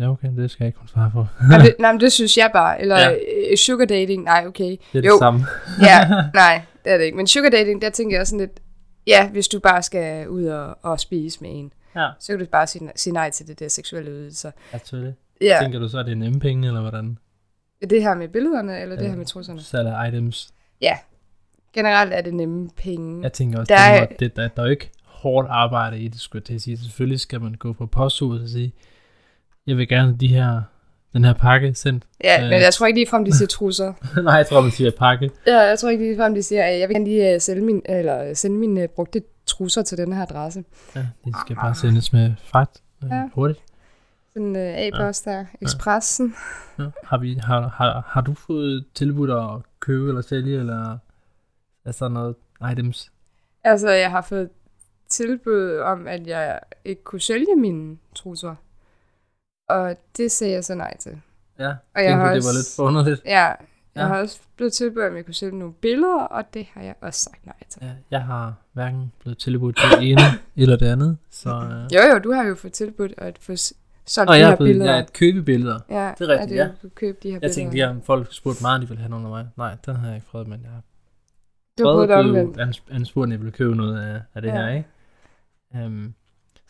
ja, okay, det skal jeg ikke kunne svare på. nej, det, nej, men det synes jeg bare. Eller Ja. ja. sugar dating, nej, okay. Det er Jo. det samme. Ja, nej, det er det ikke. Men sugar dating, der tænker jeg sådan lidt, ja, hvis du bare skal ud og, og spise med en, Ja, så kan du bare sige, sige nej til det der seksuelle ydelser. selvfølgelig. Ja, Tænker du så, at det er nemme penge, eller hvordan? det her med billederne, eller det Ja. her med trusserne? Salg items. Generelt er det nemme penge. Jeg tænker også, Der er- det, der, der er jo ikke hårdt arbejde i det, skulle jeg til at sige. Selvfølgelig skal man gå på posthuset og sige, jeg vil gerne have de her, den her pakke sendt. Ja, øh. men jeg tror ikke ligefrem, de siger trusser. Nej, jeg tror, man siger pakke. Ja, jeg tror ikke ligefrem, de siger, at jeg vil gerne lige øh, sælge min, eller sende mine øh, brugte trusser til den her adresse. Ja, de skal bare sendes med fart øh, Ja. hurtigt. Sådan øh, A-post der, Expressen. Ja. Har, vi, har, har, har du fået tilbudt at købe eller sælge, eller er sådan noget items? Altså, jeg har fået tilbud om, at jeg ikke kunne sælge mine trusser. Og det sagde jeg så nej til. Ja, Og jeg har det også- var lidt forunderligt. Ja, Ja. ja. har også blevet tilbudt, om jeg kunne sælge nogle billeder, og det har jeg også sagt nej til. Ja, jeg har hverken blevet tilbudt det ene eller det andet, så... Øh. Jo, jo, du har jo fået tilbudt at få solgt Og de jeg her blevet billeder. jeg er et købebilleder. ja, det er rigtigt, at du ja. kunne købe de her Jeg billeder. tænkte om folk spurgte mig, om de ville have nogle af mig. Nej, den har jeg ikke prøvet, men jeg har du prøvet det at blive ans- anspurgt, om jeg ville købe noget af, af det Ja. her, ikke? Um,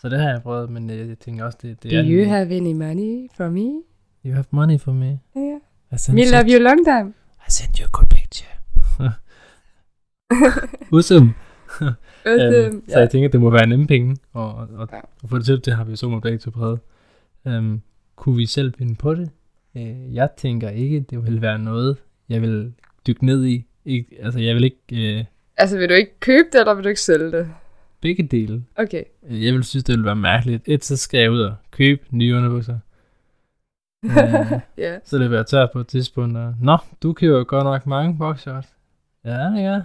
så det har jeg prøvet, men jeg, jeg tænker også, det, det Do er... you have any money for me? You have money for me. Yeah. I sent Me you, love you long time. I sent you a good picture. Awesome. Også, um, så jeg tænker, det må være nemme penge, og, og, Ja. og for det til, det har vi jo så med begge to prøvet. Um, kunne vi selv finde på det? Uh, jeg tænker ikke, det vil være noget, jeg vil dykke ned i. Ikke, altså, jeg vil ikke... Uh, altså, vil du ikke købe det, eller vil du ikke sælge det? begge dele. Okay. Øh, Jeg vil synes, det ville være mærkeligt. Et, så skal jeg ud og købe nye underbukser. Øh, Ja. så løber jeg tør på et tidspunkt. Og, Nå, du køber jo godt nok mange boxshorts. Ja, det jeg.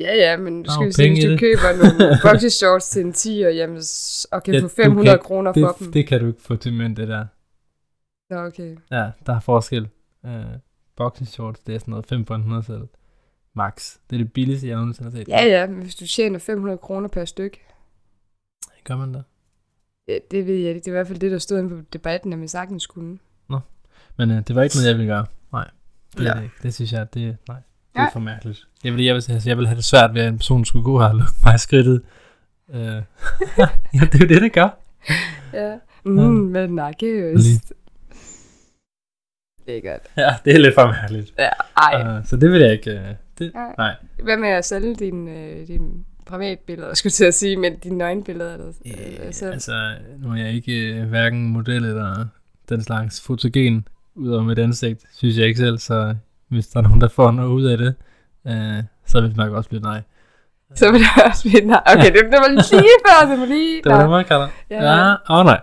Ja, ja, men du skal jo se, hvis du det. køber nogle boxershorts til en 10'er, jamen, og kan Ja, få du 500 kan- kroner for dem. Det, det kan du ikke få til mænd, det der. Nå, okay. Ja, der er forskel. Uh, boxershorts, det er sådan noget 5 for en 100 selv. Max. Det er det billigste, jeg nogensinde har set. Ja, ja, men hvis du tjener 500 kroner per stykke, Gør man det? Ja, det ved jeg ikke. Det er i hvert fald det, der stod inde på debatten, at man sagtens kunne. Men uh, det var ikke noget, jeg ville gøre. Nej. Det, Ja. ja. det, det synes jeg, det, nej, det er for mærkeligt. Jeg vil, jeg, vil, altså, jeg vil have det svært ved, at en person skulle gå her og lukke mig i skridtet. Uh, ja, det er jo det, det gør. Ja. Mm, med nakkeøst. Lækkert. Ja, det er lidt for mærkeligt. Ja, ej. Uh, så det vil jeg ikke. Uh, det, Nej. nej. Hvad med at sælge dine, øh, dine privatbilleder, skulle jeg til at sige, men dine nøgenbilleder? Eller, øh, Øh, selv? altså, nu er jeg ikke øh, hverken model eller den slags fotogen ud over mit ansigt, synes jeg ikke selv, så hvis der er nogen, der får noget ud af det, øh, så vil det nok også blive nej. Så vil det også blive nej. Okay, det, det var lige før, det var lige... Det var det, man kalder. Ja. Ja, åh oh, nej.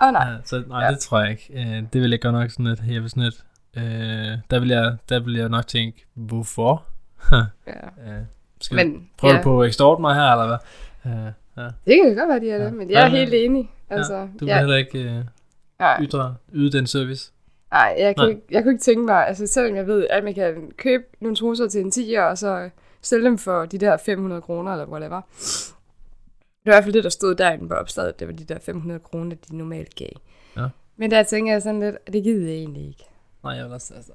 Åh, oh, nej. Ja, så nej, ja. det tror jeg ikke. Øh, det vil jeg godt nok sådan lidt, jeg vil sådan lidt, øh, der vil jeg, der vil jeg nok tænke, hvorfor? Ja. øh, skal Men, prøve ja, på at extort mig her, eller hvad? Øh, ja. det kan godt være, de er det, Ja. men jeg er Ja, helt enig. Altså, ja, du vil jeg, heller ikke nej, ytre, yde den service. nej, jeg, kan, Nej. ikke, jeg kunne ikke tænke mig, altså selvom jeg ved, at man kan købe nogle trusser til en 10'er, og så sælge dem for de der 500 kroner, eller whatever, Det var i hvert fald det, der stod derinde på opslaget. Det var de der 500 kroner, de normalt gav. Ja. Men der tænker jeg sådan lidt, at det gider jeg egentlig ikke. Nej, jeg vil også, altså...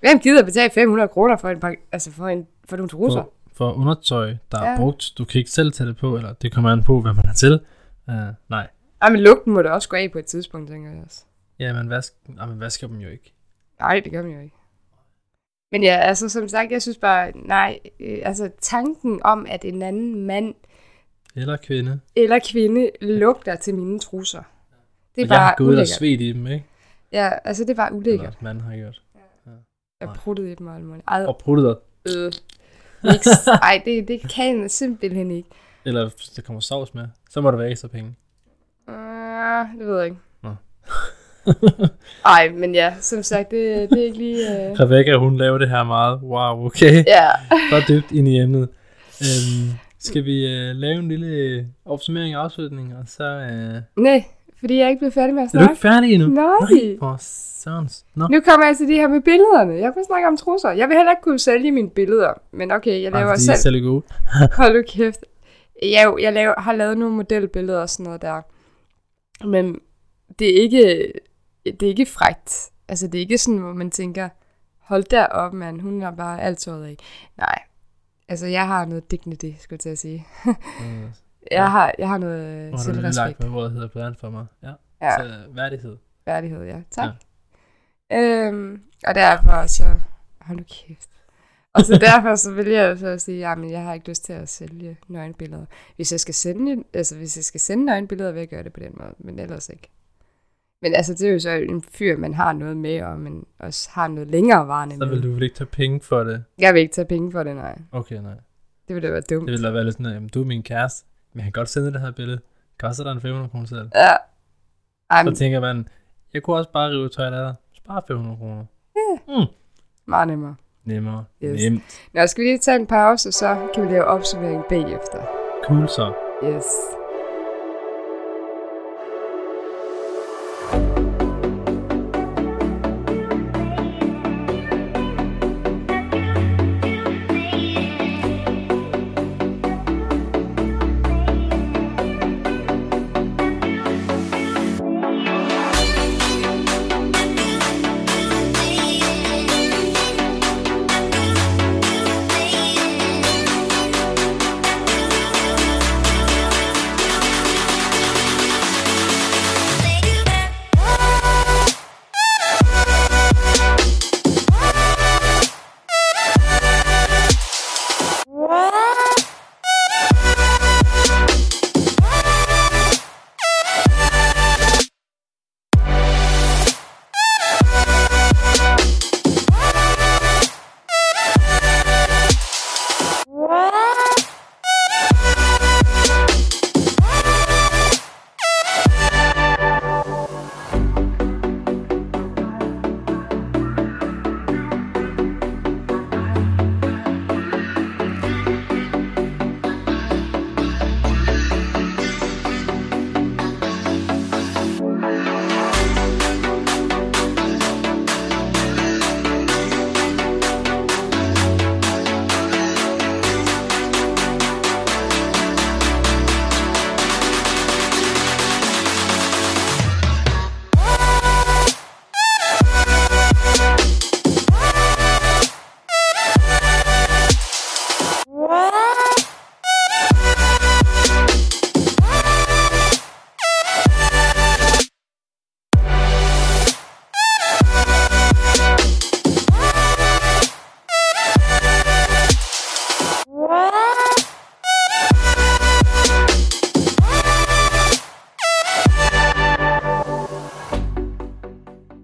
Hvem gider betale 500 kroner for, en, pak- altså for, en, for nogle trusser? For, for undertøj, der er Ja. brugt, du kan ikke selv tage det på, eller det kommer an på, hvad man har til. Uh, nej. Ej, men lugten må da også gå af på et tidspunkt, tænker jeg også. Ja, man, vask, nej, man vasker dem jo ikke. Nej, det gør man jo ikke. Men ja, altså som sagt, jeg synes bare, nej, øh, altså tanken om, at en anden mand Eller kvinde. eller kvinde lugter til mine trusser. Det er og jeg har bare gået ud og ulækkert. svedt i dem, ikke? Ja, altså det er bare Eller ulækkert. man har gjort. Jeg nej. pruttede i dem og alt muligt. Ej, Og pruttet dig. øh. Niks. Ej, det, det kan jeg simpelthen ikke. Eller hvis der kommer sovs med, så må der være ekstra penge. Uh, det ved jeg ikke. Nå. Ej, men ja, som sagt, det, det er ikke lige... Uh... Rebecca, hun laver det her meget. Wow, okay. Ja. Så dybt ind i emnet. Øhm, skal vi øh, lave en lille opsummering og afslutning, og så... Øh, Nej, fordi jeg er ikke blevet færdig med at er du snakke. ikke færdig endnu? Nej. For sørens. Nå. Nu kommer jeg til det her med billederne. Jeg kunne snakke om trusser. Jeg vil heller ikke kunne sælge mine billeder. Men okay, jeg Ej, laver de selv... er selv gode. Hold nu kæft. Jeg, jeg laver, har lavet nogle modelbilleder og sådan noget der. Men det er ikke, det er ikke frægt. Altså, det er ikke sådan, hvor man tænker, hold der op, mand. Hun har bare alt tøjet af. Nej. Altså, jeg har noget dignity, skulle jeg til at sige. Mm. Jeg har, jeg har noget Nu har du lige lagt, selvrespekt. ordet hedder på dansk for mig. Ja. Ja, Så værdighed. værdighed, ja. Tak. Ja. Øhm, og derfor så... Hold nu kæft. Og så derfor så vil jeg så sige, jamen jeg har ikke lyst til at sælge nøgenbilleder. Hvis jeg skal sende, altså hvis jeg skal sende nøgenbilleder, vil jeg gøre det på den måde, men ellers ikke. Men altså det er jo så en fyr, man har noget med, og man også har noget længere varende Så med. vil du vel ikke tage penge for det? Jeg vil ikke tage penge for det, nej. Okay, nej. Det ville da være dumt. Det ville da være lidt sådan, at jamen, du er min kæreste, men jeg kan godt sende det her billede. Koster dig en 500 kroner selv? Ja. Ej, Så tænker man, jeg kunne også bare rive tøjet af dig. Spare 500 kroner. meget nemmere. Nemmere. Yes. Nemt. Nå, skal vi lige tage en pause, så kan vi lave opsummering bagefter. Cool så. Yes.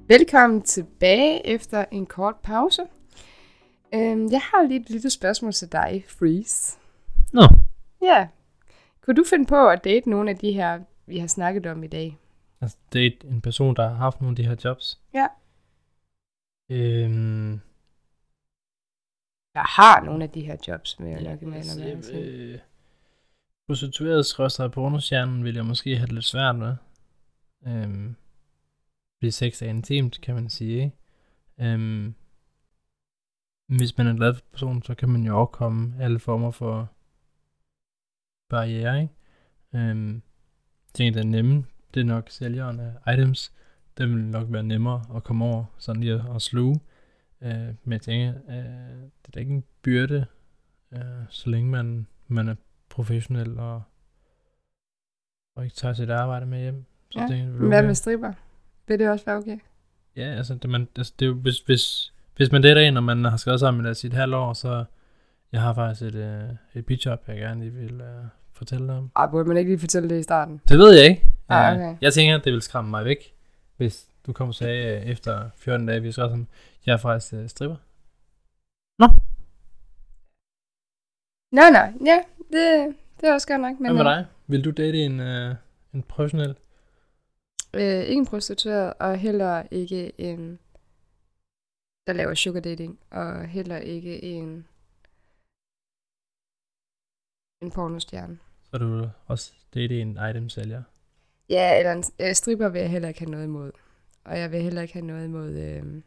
Velkommen tilbage efter en kort pause. Øhm, jeg har lige et lille spørgsmål til dig, Freeze. Nå, Ja. Kunne du finde på at date nogle af de her, vi har snakket om i dag? altså det er en person, der har haft nogle af de her jobs. Ja. Øhm, Jeg har nogle af de her jobs med at ja, lukke med altså, jeg, hvad øh, prostitueret skråstrej pornostjernen vil jeg måske have det lidt svært med. Øhm, fordi sex er intimt, kan man sige, ikke? Øhm, hvis man er glad for personen, så kan man jo overkomme alle former for barriere, ikke? Øhm, tænker, det er nemme. Det er nok sælgeren af items. Det vil nok være nemmere at komme over, sådan lige at, at sluge. Øh, men jeg tænker, øh, det er da ikke en byrde, øh, så længe man, man er professionel og, og ikke tager sit arbejde med hjem. Så Ja, tænker jeg, det Hvad med stripper? Vil det også være okay? Ja, altså, det, man, altså, det hvis, hvis, hvis man dater en, og man har skrevet sammen med lad os sige, et halvt år, så jeg har faktisk et, øh, et pitch-up, jeg gerne lige vil øh, fortælle dig om. Ej, burde man ikke lige fortælle det i starten? Det ved jeg ikke. Ah, Øh, okay. Jeg tænker, det vil skræmme mig væk, hvis du kommer og sagde øh, efter 14 dage, vi skrev sammen, jeg er faktisk øh, stripper. Nå, nå, ja, det, det er også godt nok. Hvad med øh, dig? Vil du date en, øh, en professionel? Øh, ikke en prostitueret, og heller ikke en, der laver sugar dating, og heller ikke en, en pornostjerne. Så du også date en item sælger. Ja, eller en øh, stripper vil jeg heller ikke have noget imod. Og jeg vil heller ikke have noget imod øh,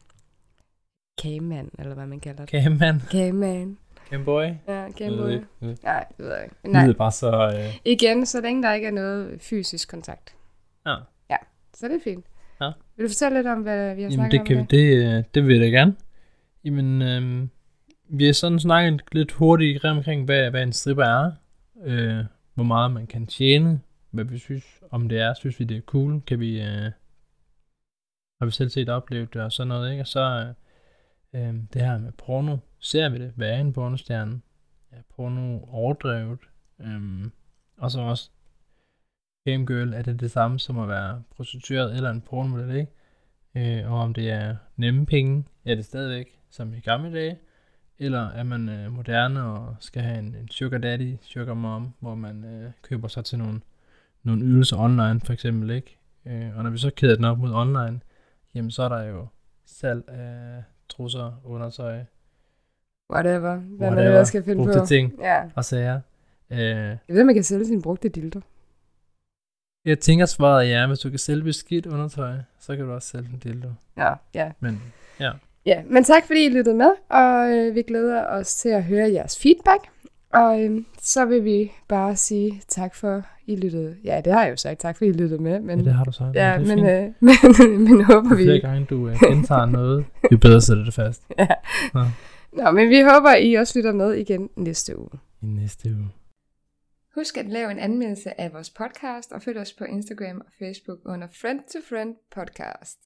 kagemand, eller hvad man kalder det. Kageman. Kagemand. Gameboy. Ja, Gameboy. Det Nej, det ved jeg ikke. Nej, lyder bare så... Øh, igen, så længe der ikke er noget fysisk kontakt. ja. Så det er fint. Ja. Vil du fortælle lidt om, hvad vi har Jamen, snakket det, om kan vi, det, øh, det vil jeg da gerne. Jamen, øh, vi har sådan snakket lidt hurtigt omkring, hvad, hvad en stripper er. Øh, hvor meget man kan tjene. Hvad vi synes om det er. Synes vi, det er cool. Kan vi... Øh, har vi selv set oplevet det og sådan noget, ikke? Og så øh, øh, det her med porno. Ser vi det? Hvad er en pornostjerne? Er porno overdrevet? Øh, og så også Camgirl, er det det samme som at være prostitueret eller en pornomodel, ikke? Øh, og om det er nemme penge, er det stadigvæk som i gamle dage, eller er man øh, moderne og skal have en, en sugar daddy, sugar mom, hvor man øh, køber sig til nogle, nogle ydelser online for eksempel, ikke? Øh, og når vi så kæder den op mod online, jamen så er der jo salg af trusser, undertøj, Whatever. Hvad man Whatever. ellers skal finde brugte på. ting Ja. og sager. Øh, Jeg ved, at man kan sælge sin brugte dildo. Jeg tænker svaret er ja, hvis du kan sælge beskidt undertøj, så kan du også sælge en dildo. Ja, ja. Men Ja, men tak fordi I lyttede med, og øh, vi glæder os til at høre jeres feedback. Og øh, så vil vi bare sige tak for, I lyttede. Ja, det har jeg jo sagt. Tak for, I lyttede med. Men, ja, det har du så. ja, det men, øh, men, men håber Jo flere vi... gange du uh, gentager noget, jo bedre sætter det fast Nå, men vi håber, I også lytter med igen næste uge. i næste uge. Husk at lave en anmeldelse af vores podcast, og følg os på Instagram og Facebook under Friend to Friend Podcast.